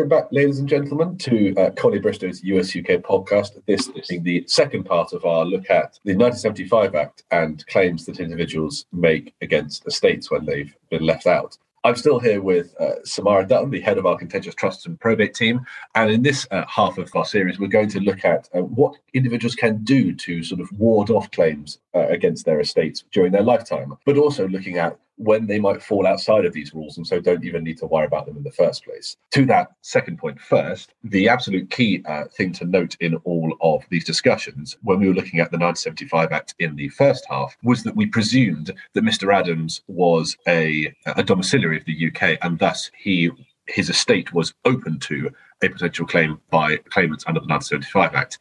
Welcome back, ladies and gentlemen, to uh, Collyer Bristow's US UK podcast. This being the second part of our look at the 1975 Act and claims that individuals make against estates when they've been left out. I'm still here with uh, Samara Dutton, the head of our contentious trusts and probate team. And in this uh, half of our series, we're going to look at uh, what individuals can do to sort of ward off claims uh, against their estates during their lifetime, but also looking at when they might fall outside of these rules and so don't even need to worry about them in the first place. To that second point first, the absolute key uh, thing to note in all of these discussions when we were looking at the 1975 Act in the first half was that we presumed that Mr. Adams was a, a domiciliary of the UK and thus he his estate was open to a potential claim by claimants under the 1975 Act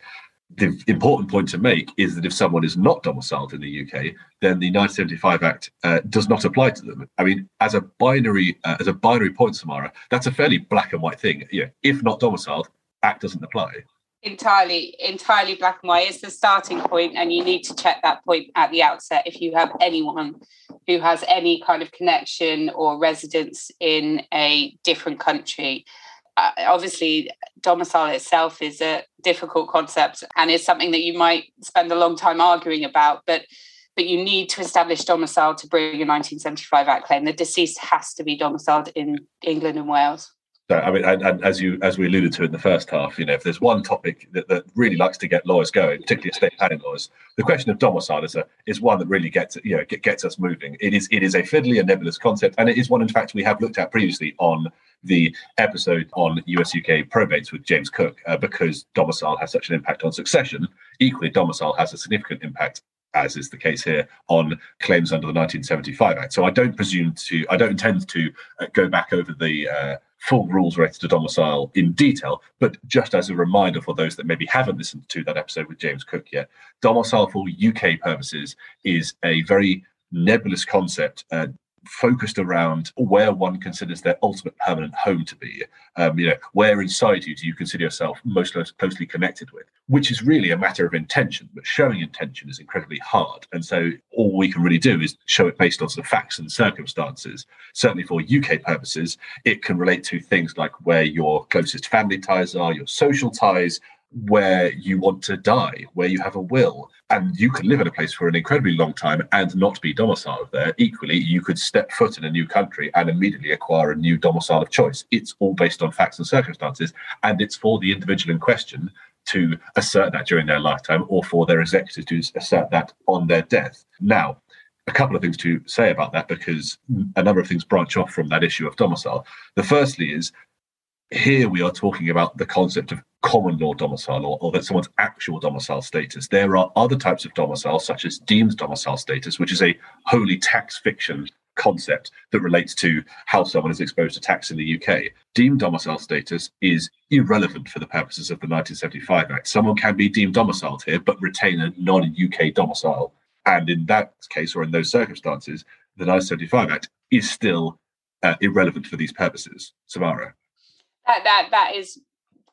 the important point to make is that if someone is not domiciled in the UK, then the 1975 Act uh, does not apply to them. I mean, as a binary uh, as a binary point, Samara, that's a fairly black and white thing. Yeah, if not domiciled, Act doesn't apply. Entirely, entirely black and white. It's the starting point, and you need to check that point at the outset. If you have anyone who has any kind of connection or residence in a different country, Uh, obviously domicile itself is a difficult concept and is something that you might spend a long time arguing about but but you need to establish domicile to bring a 1975 act claim. The deceased has to be domiciled in england and wales so, I mean, and, and, as you as we alluded to in the first half, you know, if there's one topic that, that really likes to get lawyers going, particularly estate planning lawyers, the question of domicile is a is one that really gets you know get, gets us moving. It is it is a fiddly and nebulous concept, and it is one, in fact, we have looked at previously on the episode on US UK probates with James Cook, uh, because domicile has such an impact on succession. Equally, domicile has a significant impact as is the case here, on claims under the 1975 Act. So I don't presume to, I don't intend to uh, go back over the uh, full rules related to domicile in detail, but just as a reminder for those that maybe haven't listened to that episode with James Cook yet, domicile for UK purposes is a very nebulous concept. Uh, focused around where one considers their ultimate permanent home to be. Um, you know, where inside you do you consider yourself most closely connected with, which is really a matter of intention. But showing intention is incredibly hard, and so all we can really do is show it based on some facts and circumstances. Certainly for UK purposes, it can relate to things like where your closest family ties are, your social ties, where you want to die, where you have a will, and you can live in a place for an incredibly long time and not be domiciled there. Equally, you could step foot in a new country and immediately acquire a new domicile of choice. It's all based on facts and circumstances, and it's for the individual in question to assert that during their lifetime or for their executors to assert that on their death. Now, a couple of things to say about that because a number of things branch off from that issue of domicile. The firstly is here we are talking about the concept of common law domicile or, or that someone's actual domicile status. There are other types of domicile, such as deemed domicile status, which is a wholly tax fiction concept that relates to how someone is exposed to tax in the UK. Deemed domicile status is irrelevant for the purposes of the 1975 Act. Someone can be deemed domiciled here but retain a non UK domicile. And in that case, or in those circumstances, the 1975 Act is still uh, irrelevant for these purposes. Samara. That, that, that is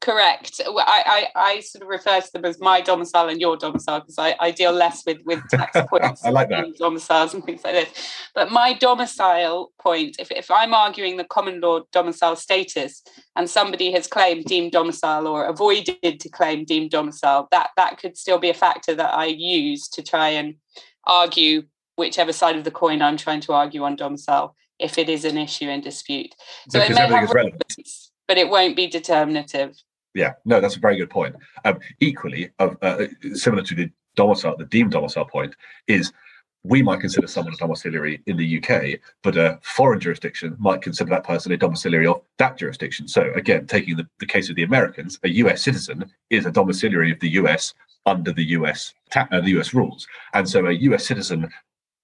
correct. I, I, I, sort of refer to them as my domicile and your domicile because I, I deal less with, with tax points. I like that. Domiciles and things like this. But my domicile point, if, if I'm arguing the common law domicile status and somebody has claimed deemed domicile or avoided to claim deemed domicile, that, that could still be a factor that I use to try and argue whichever side of the coin I'm trying to argue on domicile if it is an issue in dispute. So because it may have relevance, but it won't be determinative. Yeah, no, that's a very good point. Um, equally, uh, similar to the domicile, the deemed domicile point is we might consider someone a domiciliary in the UK, but a foreign jurisdiction might consider that person a domiciliary of that jurisdiction. So, again, taking the, the case of the Americans, a US citizen is a domiciliary of the US under the US ta- uh, the US rules, and so a US citizen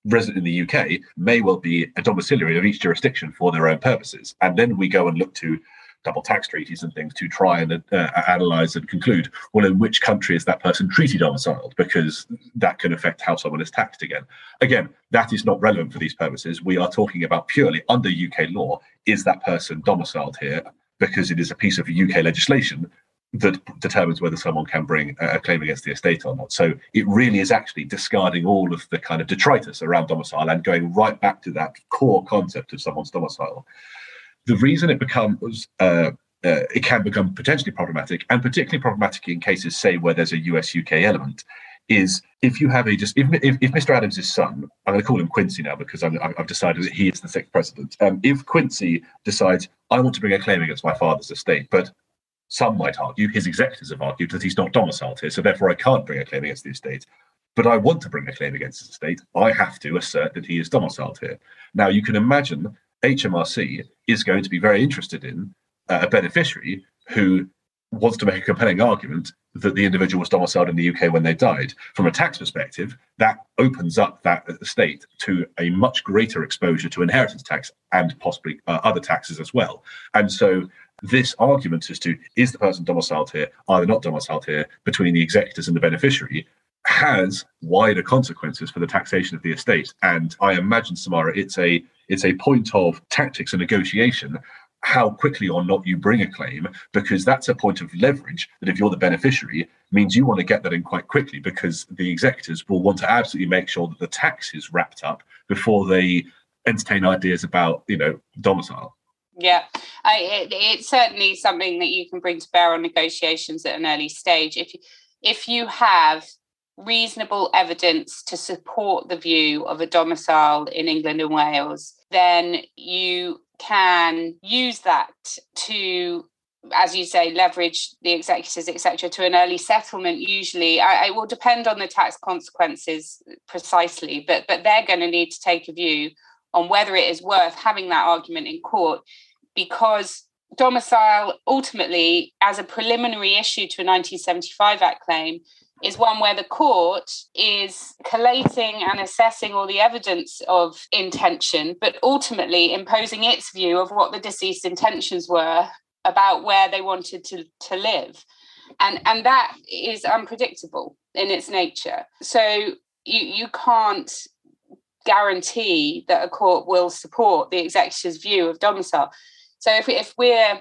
resident in the UK may well be a domiciliary of each jurisdiction for their own purposes. And then we go and look to double tax treaties and things to try and uh, analyze and conclude well in which country is that person treaty domiciled? Because that can affect how someone is taxed again. Again that is not relevant for these purposes. We are talking about purely under uk law is that person domiciled here because it is a piece of uk legislation that determines whether someone can bring a claim against the estate or not. So it really is actually discarding all of the kind of detritus around domicile and going right back to that core concept of someone's domicile the reason it becomes uh, uh, it can become potentially problematic, and particularly problematic in cases, say, where there's a US UK element. Is if you have a just if, if, if Mr. Adams' son, I'm going to call him Quincy now because i have decided that he is the sixth president. Um, if Quincy decides I want to bring a claim against my father's estate, but some might argue, his executors have argued that he's not domiciled here, so therefore I can't bring a claim against the estate. But I want to bring a claim against his estate. I have to assert that he is domiciled here. Now you can imagine HMRC is going to be very interested in uh, a beneficiary who wants to make a compelling argument that the individual was domiciled in the UK when they died. From a tax perspective, that opens up that estate to a much greater exposure to inheritance tax and possibly uh, other taxes as well. And so this argument as to is the person domiciled here, are they not domiciled here, between the executors and the beneficiary, has wider consequences for the taxation of the estate. And I imagine, Samara, it's a it's a point of tactics and negotiation how quickly or not you bring a claim, because that's a point of leverage that if you're the beneficiary, means you want to get that in quite quickly because the executors will want to absolutely make sure that the tax is wrapped up before they entertain ideas about, you know, domicile. Yeah, I, it, it's certainly something that you can bring to bear on negotiations at an early stage. If if you have reasonable evidence to support the view of a domicile in England and Wales, then you can use that to as you say, leverage the executors, etc., to an early settlement. Usually, I, it will depend on the tax consequences precisely, but but they're going to need to take a view on whether it is worth having that argument in court, because domicile ultimately, as a preliminary issue to a 1975 Act claim, is one where the court is collating and assessing all the evidence of intention, but ultimately imposing its view of what the deceased intentions were about where they wanted to, to live. And, and that is unpredictable in its nature. So you, you can't guarantee that a court will support the executor's view of domicile. So if, we, if we're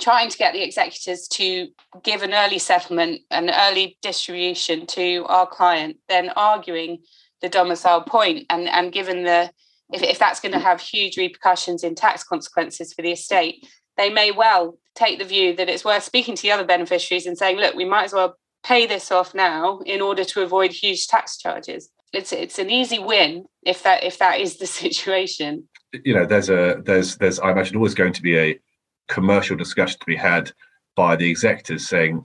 trying to get the executors to give an early settlement, an early distribution to our client, then arguing the domicile point and, and given the if, if that's going to have huge repercussions in tax consequences for the estate, they may well take the view that it's worth speaking to the other beneficiaries and saying, look, we might as well pay this off now in order to avoid huge tax charges. It's it's an easy win if that if that is the situation. You know, there's a there's there's I imagine always going to be a commercial discussion to be had by the executors saying,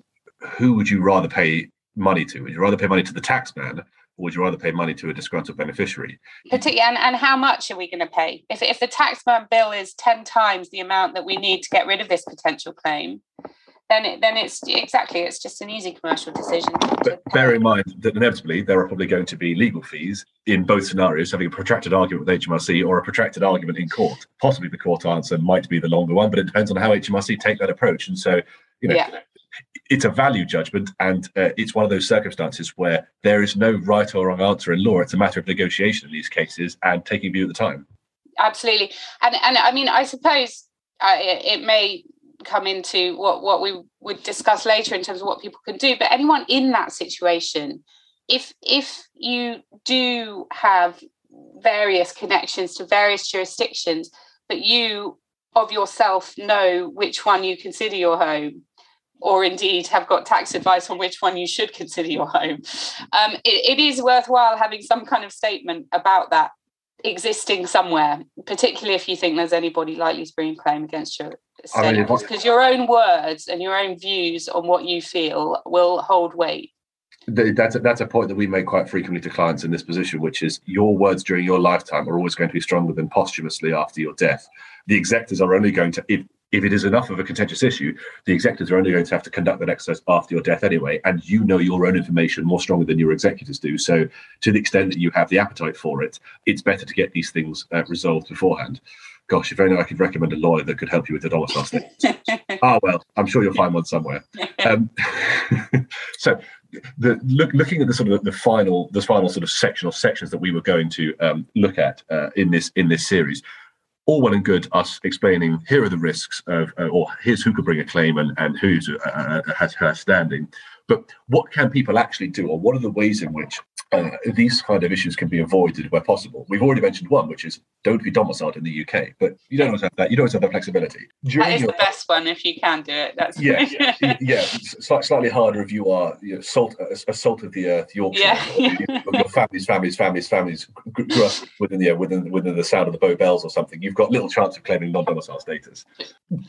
who would you rather pay money to? Would you rather pay money to the taxman or would you rather pay money to a disgruntled beneficiary? Particularly, and, and how much are we going to pay? If, if the taxman bill is 10 times the amount that we need to get rid of this potential claim, then it, then it's exactly it's just an easy commercial decision. But bear in mind that inevitably there are probably going to be legal fees in both scenarios, having a protracted argument with HMRC or a protracted argument in court. Possibly the court answer might be the longer one, but it depends on how HMRC take that approach. And so, you know, yeah. it's a value judgment, and uh, it's one of those circumstances where there is no right or wrong answer in law. It's a matter of negotiation in these cases and taking view at the time. Absolutely, and and I mean, I suppose uh, it, it may come into what what we would discuss later in terms of what people can do. But anyone in that situation if if you do have various connections to various jurisdictions but you of yourself know which one you consider your home or indeed have got tax advice on which one you should consider your home um, it, it is worthwhile having some kind of statement about that existing somewhere particularly if you think there's anybody likely to bring a claim against your because I mean, your own words and your own views on what you feel will hold weight. That's a, that's a point that we make quite frequently to clients in this position, which is your words during your lifetime are always going to be stronger than posthumously after your death. The executors are only going to, if, if it is enough of a contentious issue, the executors are only going to have to conduct that exercise after your death anyway. And you know your own information more strongly than your executors do. So, to the extent that you have the appetite for it, it's better to get these things uh, resolved beforehand gosh, if only I could recommend a lawyer that could help you with the domicile statement. ah, well, I'm sure you'll find one somewhere. Um, so, the look, looking at the sort of the final, the final sort of section or sections that we were going to um, look at uh, in this in this series, all well and good us explaining here are the risks of, uh, or here's who could bring a claim and and who's uh, uh has her standing. But what can people actually do, or what are the ways in which uh, these kind of issues can be avoided where possible? We've already mentioned one, which is don't be domiciled in the UK. But you don't always have that. You don't always have that flexibility. During that is your, the best one if you can do it. That's yeah, yeah, yeah. slightly harder if you are you know, salt, a, salt of the earth Yorkshire. Yeah. your families, families, families, families grew up within the within within the sound of the Bow Bells or something. You've got little chance of claiming non-domicile status.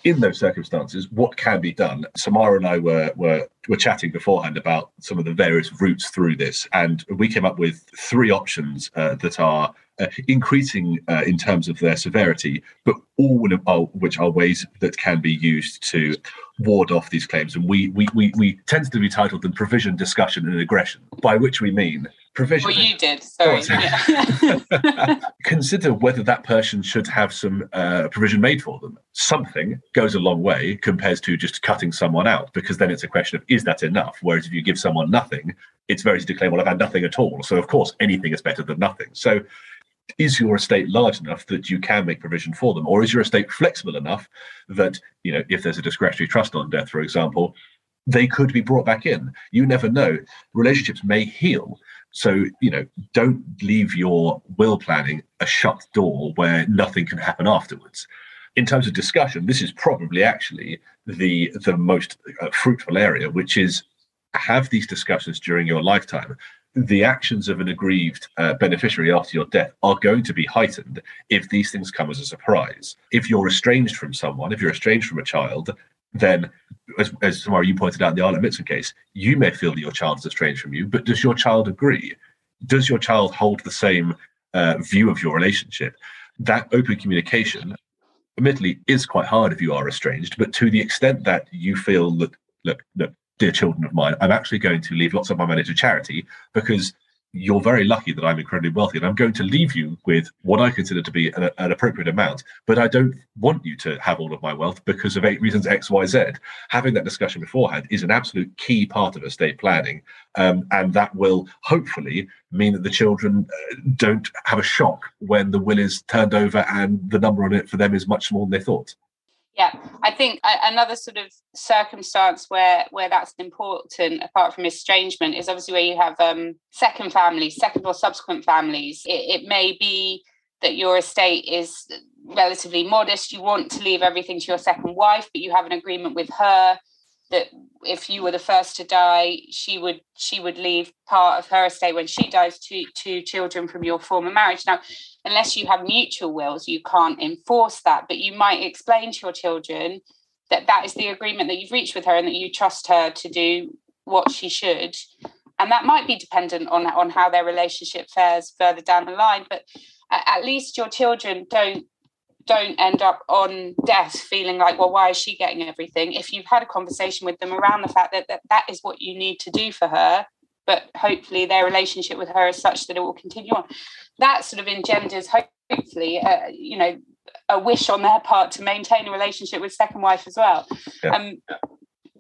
In those circumstances, what can be done? Samara and I were were were chatting beforehand about some of the various routes through this, and we came up with three options uh, that are uh, increasing uh, in terms of their severity, but all of which are ways that can be used to ward off these claims. And we we we, we tentatively titled them provision, discussion, and aggression, by which we mean provision. Well, you did. Sorry. Yeah. Consider whether that person should have some uh, provision made for them. Something goes a long way compared to just cutting someone out, because then it's a question of is that enough? Whereas if you give someone nothing, it's very easy to claim, well, I've had nothing at all. So of course, anything is better than nothing. So is your estate large enough that you can make provision for them? Or is your estate flexible enough that you know if there's a discretionary trust on death for example they could be brought back in? You never know. Relationships may heal. So you know don't leave your will planning a shut door where nothing can happen afterwards. In terms of discussion this is probably actually the the most uh, fruitful area which is have these discussions during your lifetime the actions of an aggrieved uh, beneficiary after your death are going to be heightened if these things come as a surprise. If you're estranged from someone, if you're estranged from a child, then, as, as Samara, you pointed out in the Ilott Mitson case, you may feel that your child is estranged from you, but does your child agree? Does your child hold the same uh, view of your relationship? That open communication, admittedly, is quite hard if you are estranged, but to the extent that you feel that, look, look, dear children of mine, I'm actually going to leave lots of my money to charity because you're very lucky that I'm incredibly wealthy and I'm going to leave you with what I consider to be an, an, appropriate amount. But I don't want you to have all of my wealth because of eight reasons X, Y, Z. Having that discussion beforehand is an absolute key part of estate planning. Um, and that will hopefully mean that the children uh, don't have a shock when the will is turned over and the number on it for them is much more than they thought. Yeah, I think another sort of circumstance where where that's important, apart from estrangement, is obviously where you have um, second families, second or subsequent families. It, it may be that your estate is relatively modest. You want to leave everything to your second wife, but you have an agreement with her that if you were the first to die, she would she would leave part of her estate when she dies to to children from your former marriage. Now, unless you have mutual wills, you can't enforce that. But you might explain to your children that that is the agreement that you've reached with her and that you trust her to do what she should. And that might be dependent on, on how their relationship fares further down the line. But uh, at least your children don't don't end up on death feeling like, well, why is she getting everything? If you've had a conversation with them around the fact that, that that is what you need to do for her, but hopefully their relationship with her is such that it will continue on that sort of engenders hopefully uh, you know a wish on their part to maintain a relationship with second wife as well yeah. um,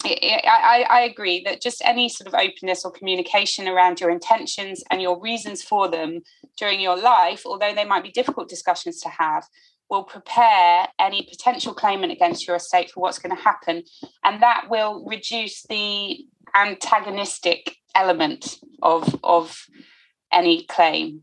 I, I agree that just any sort of openness or communication around your intentions and your reasons for them during your life, although they might be difficult discussions to have, will prepare any potential claimant against your estate for what's going to happen. And that will reduce the antagonistic element of, of any claim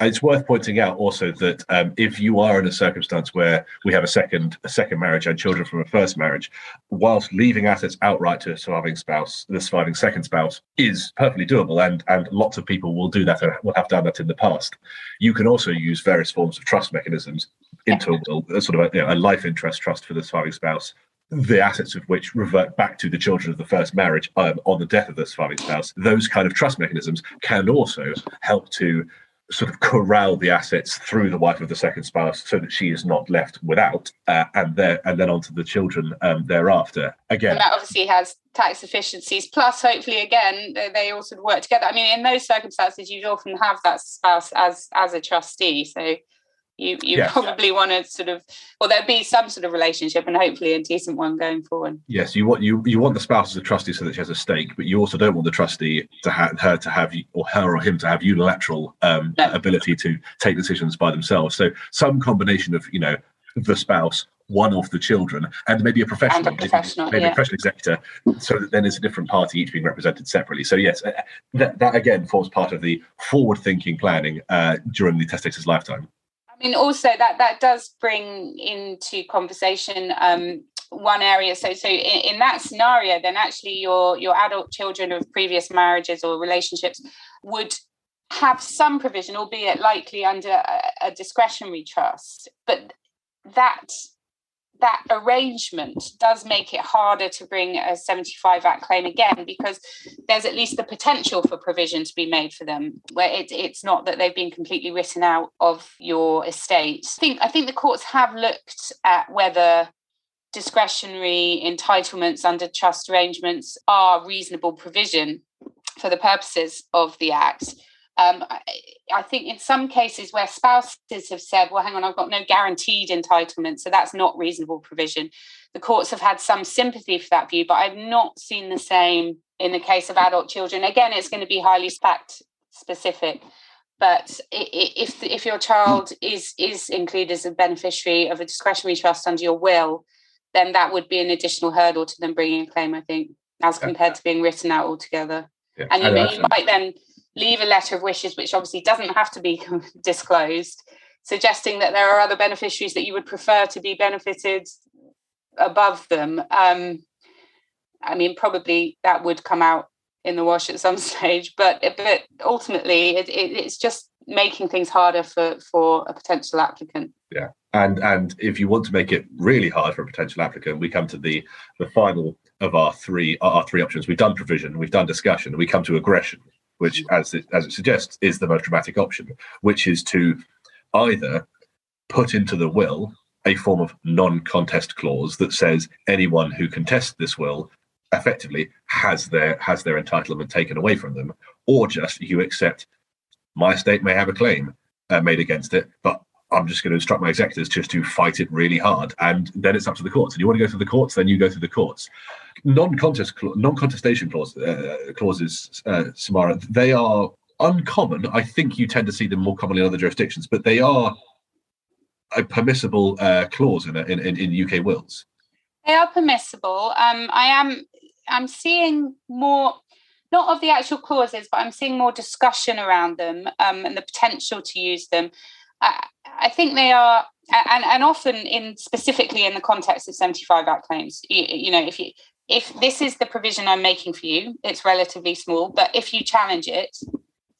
it's worth pointing out also that um, if you are in a circumstance where we have a second a second marriage and children from a first marriage, whilst leaving assets outright to a surviving spouse, the surviving second spouse is perfectly doable, and and lots of people will do that and will have done that in the past. You can also use various forms of trust mechanisms into a will, sort of a, you know, a life interest trust for the surviving spouse the assets of which revert back to the children of the first marriage um, on the death of the surviving spouse. Those kind of trust mechanisms can also help to sort of corral the assets through the wife of the second spouse so that she is not left without uh, and there and then onto the children um, thereafter. Again and that obviously has tax efficiencies plus hopefully again they, they all sort of work together. I mean in those circumstances you'd often have that spouse as as a trustee so you you yes. probably want to sort of well there'll be some sort of relationship and hopefully a decent one going forward yes you want you you want the spouse as a trustee so that she has a stake but you also don't want the trustee to have her to have or her or him to have unilateral um, no. ability to take decisions by themselves so some combination of you know the spouse one of the children and maybe a professional, a professional maybe, maybe yeah. a professional executor so that then it's a different party each being represented separately so yes that, that again forms part of the forward thinking planning uh, during the testator's lifetime I mean, also that that does bring into conversation um, one area. So, so in, in, that scenario, then actually your your adult children of previous marriages or relationships would have some provision, albeit likely under a, a discretionary trust. But that that arrangement does make it harder to bring a 75 act claim again because there's at least the potential for provision to be made for them where it, it's not that they've been completely written out of your estate. I think, I think the courts have looked at whether discretionary entitlements under trust arrangements are reasonable provision for the purposes of the act um, I, I, think in some cases where spouses have said, well, hang on, I've got no guaranteed entitlement, so that's not reasonable provision, the courts have had some sympathy for that view, but I've not seen the same in the case of adult children. Again, it's going to be highly fact specific. But if if your child is is included as a beneficiary of a discretionary trust under your will, then that would be an additional hurdle to them bringing a claim. I think, as compared to being written out altogether. Yeah. And you, you might then leave a letter of wishes, which obviously doesn't have to be disclosed, suggesting that there are other beneficiaries that you would prefer to be benefited above them. Um, I mean, probably that would come out in the wash at some stage, but but ultimately, it, it, it's just making things harder for for a potential applicant. Yeah, and and if you want to make it really hard for a potential applicant, we come to the the final of our three our three options. We've done provision, we've done discussion, we come to aggression which, as it, as it suggests, is the most dramatic option, which is to either put into the will a form of non-contest clause that says anyone who contests this will effectively has their has their entitlement taken away from them, or just you accept my estate may have a claim uh, made against it, but I'm just going to instruct my executors just to fight it really hard, and then it's up to the courts. And you want to go through the courts, then you go through the courts. Non-contest, non-contestation clause, uh, clauses, uh, Samara, they are uncommon. I think you tend to see them more commonly in other jurisdictions, but they are a permissible uh, clause in, in, in, in UK wills. They are permissible. Um, I am I'm seeing more not of the actual clauses, but I'm seeing more discussion around them um, and the potential to use them. I, I think they are, and, and often in specifically in the context of 75 Act claims, you, you know, if you if this is the provision I'm making for you, it's relatively small, but if you challenge it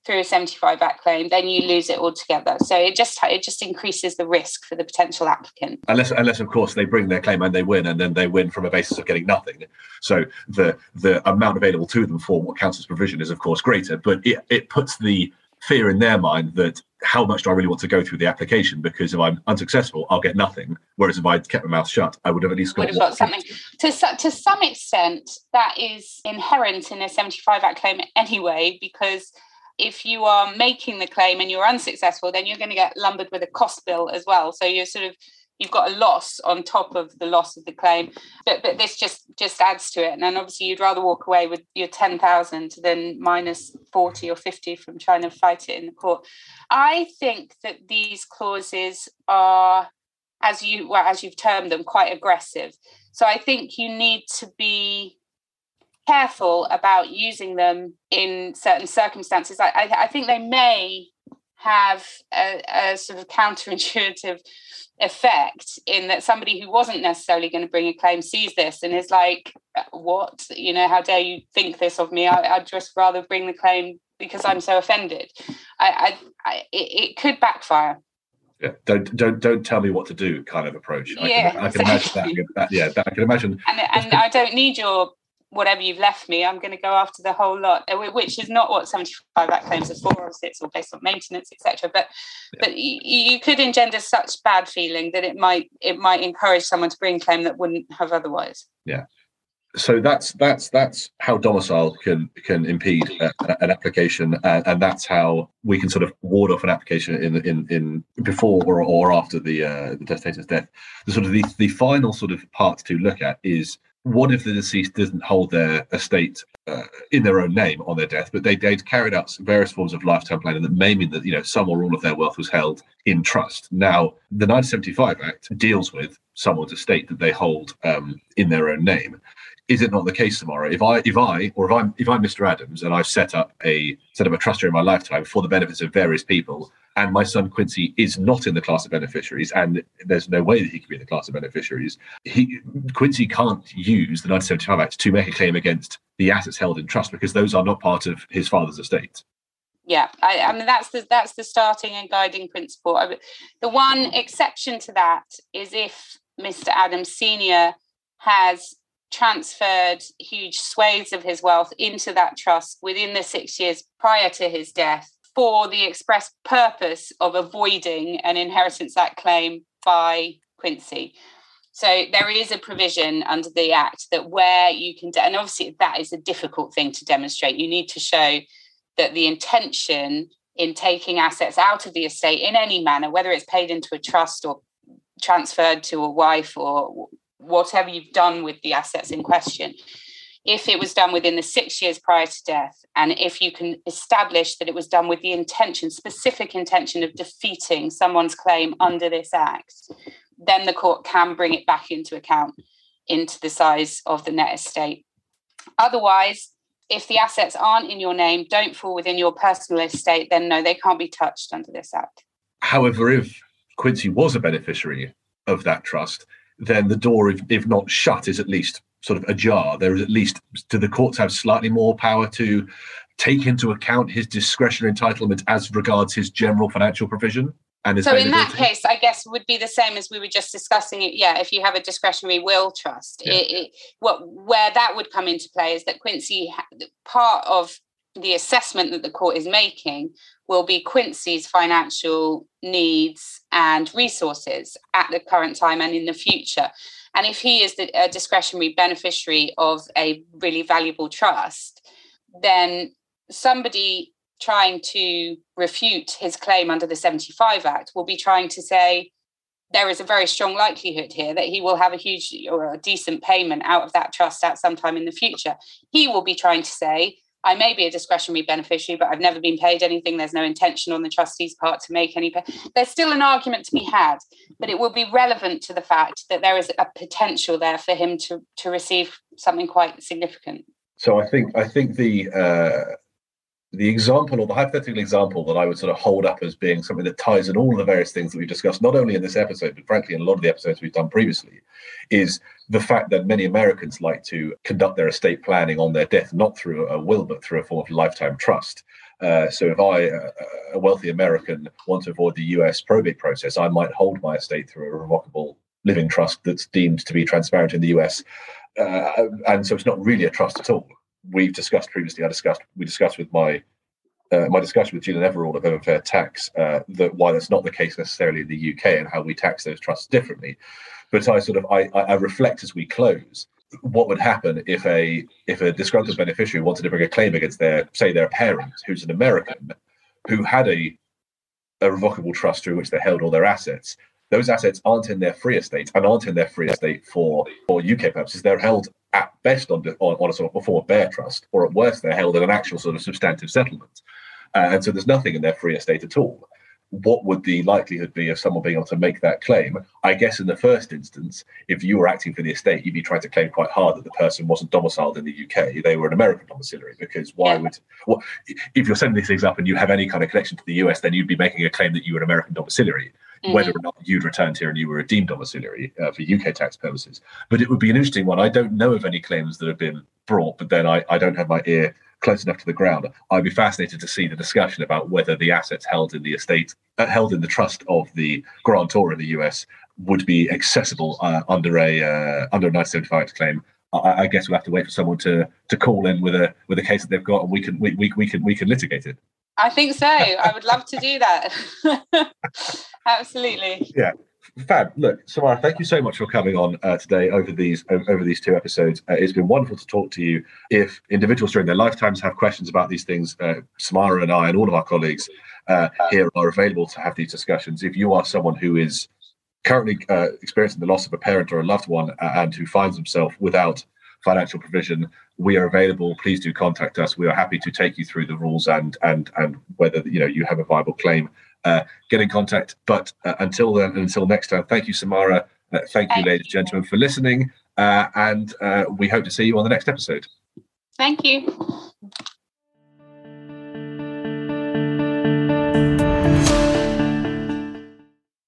through a 75 act claim, then you lose it altogether. So it just it just increases the risk for the potential applicant. Unless unless of course they bring their claim and they win, and then they win from a basis of getting nothing. So the the amount available to them for what counts as provision is of course greater, but it, it puts the fear in their mind that how much do I really want to go through the application? Because if I'm unsuccessful, I'll get nothing. Whereas if I'd kept my mouth shut, I would have at least got, got something. To, to some extent, that is inherent in a 75 Act claim anyway, because if you are making the claim and you're unsuccessful, then you're going to get lumbered with a cost bill as well. So you're sort of you've got a loss on top of the loss of the claim but but this just just adds to it. And then obviously you'd rather walk away with your 10,000 than minus 40 or 50 from trying to fight it in the court. I think that these clauses are as you well as you've termed them quite aggressive. So i think you need to be careful about using them in certain circumstances. I, I, I think they may have a, a sort of counterintuitive effect in that somebody who wasn't necessarily going to bring a claim sees this and is like, what? You know, how dare you think this of me? I, would just rather bring the claim because I'm so offended. I, I, I it, it, could backfire. Yeah, don't don't don't tell me what to do, kind of approach. I yeah, can, I can exactly. imagine that. that. Yeah, I can imagine. And, and I don't need your whatever you've left me, I'm going to go after the whole lot, uh, which is not what 75 Act claims are for. Obviously, it's all based on maintenance, etc. But yeah. but you, you could engender such bad feeling that it might it might encourage someone to bring claim that wouldn't have otherwise. Yeah. So that's that's that's how domicile can can impede a, an application, and, and, that's how we can sort of ward off an application in in in before or, or after the uh, the testator's death. The sort of the, the final sort of part to look at is what if the deceased doesn't hold their estate uh, in their own name on their death, but they, they'd carried out various forms of lifetime planning that may mean that you know some or all of their wealth was held in trust. Now, the 1975 Act deals with someone's estate that they hold um, in their own name. Is it not the case Samara? If I, if I, or if I'm, if I'm Mr. Adams and I've set up a set up a trust during my lifetime for the benefits of various people, and my son Quincy is not in the class of beneficiaries, and there's no way that he could be in the class of beneficiaries, he Quincy can't use the 1975 Act to make a claim against the assets held in trust because those are not part of his father's estate. Yeah, I, I mean that's the that's the starting and guiding principle. I, the one exception to that is if Mr. Adams Senior has transferred huge swathes of his wealth into that trust within the six years prior to his death for the express purpose of avoiding an Inheritance Act claim by Quincy. So there is a provision under the Act that where you can, de- and obviously that is a difficult thing to demonstrate. You need to show that the intention in taking assets out of the estate in any manner, whether it's paid into a trust or transferred to a wife or whatever you've done with the assets in question, if it was done within the six years prior to death, and if you can establish that it was done with the intention, specific intention of defeating someone's claim under this act, then the court can bring it back into account into the size of the net estate. Otherwise, if the assets aren't in your name, don't fall within your personal estate, then no, they can't be touched under this act. However, if Quincy was a beneficiary of that trust, then the door, if, if not shut, is at least sort of ajar. There is at least, do the courts have slightly more power to take into account his discretionary entitlement as regards his general financial provision? And so in that case, I guess would be the same as we were just discussing it. Yeah, if you have a discretionary will trust, yeah. it, it, what where that would come into play is that Quincy part of the assessment that the court is making will be Quincy's financial needs and resources at the current time and in the future. And if he is the, a discretionary beneficiary of a really valuable trust, then somebody trying to refute his claim under the 75 Act will be trying to say there is a very strong likelihood here that he will have a huge or a decent payment out of that trust at some time in the future. He will be trying to say I may be a discretionary beneficiary, but I've never been paid anything. There's no intention on the trustee's part to make any. Pay. There's still an argument to be had, but it will be relevant to the fact that there is a potential there for him to to receive something quite significant. So I think I think the uh, the example or the hypothetical example that I would sort of hold up as being something that ties in all of the various things that we've discussed, not only in this episode, but frankly in a lot of the episodes we've done previously, is the fact that many Americans like to conduct their estate planning on their death, not through a will, but through a form of lifetime trust. Uh, so if I, uh, a wealthy American, want to avoid the US probate process, I might hold my estate through a revocable living trust that's deemed to be transparent in the US. Uh, and so it's not really a trust at all we've discussed previously. I discussed we discussed with my uh, my discussion with Julian Everall of Everfair Tax uh, that why that's not the case necessarily in the UK and how we tax those trusts differently. But I sort of I, I reflect as we close what would happen if a if a disgruntled beneficiary wanted to bring a claim against their say their parent who's an American who had a a revocable trust through which they held all their assets. Those assets aren't in their free estate and aren't in their free estate for, for UK purposes. They're held at best on, on, on a sort of before a bare trust, or at worst, they're held in an actual sort of substantive settlement. Uh, and so there's nothing in their free estate at all. What would the likelihood be of someone being able to make that claim? I guess in the first instance, if you were acting for the estate, you'd be trying to claim quite hard that the person wasn't domiciled in the UK; they were an American domiciliary. Because why yeah. would well, if you're sending these things up and you have any kind of connection to the US, then you'd be making a claim that you were an American domiciliary mm-hmm. whether or not you'd returned here and you were a deemed domiciliary uh, for UK tax purposes. But it would be an interesting one. I don't know of any claims that have been brought, but then I, I don't have my ear close enough to the ground. I'd be fascinated to see the discussion about whether the assets held in the estate, uh, held in the trust of the grantor in the US, would be accessible uh, under a uh, under a 1975 claim. I, I, guess we'll have to wait for someone to to call in with a with a case that they've got, and we can we, we, we can we can litigate it. I think so. I would love to do that. Absolutely. Yeah. Fab. Look, Samara, thank you so much for coming on uh, today over these over these two episodes. Uh, it's been wonderful to talk to you. If individuals during their lifetimes have questions about these things, uh, Samara and I and all of our colleagues uh, here are available to have these discussions. If you are someone who is currently uh, experiencing the loss of a parent or a loved one and who finds himself without financial provision, we are available. Please do contact us. We are happy to take you through the rules and and and whether you know you have a viable claim. Uh, get in contact. But uh, until then, until next time, thank you, Samara. Uh, thank you, ladies and gentlemen, for listening. uh, and uh, we hope to see you on the next episode. Thank you.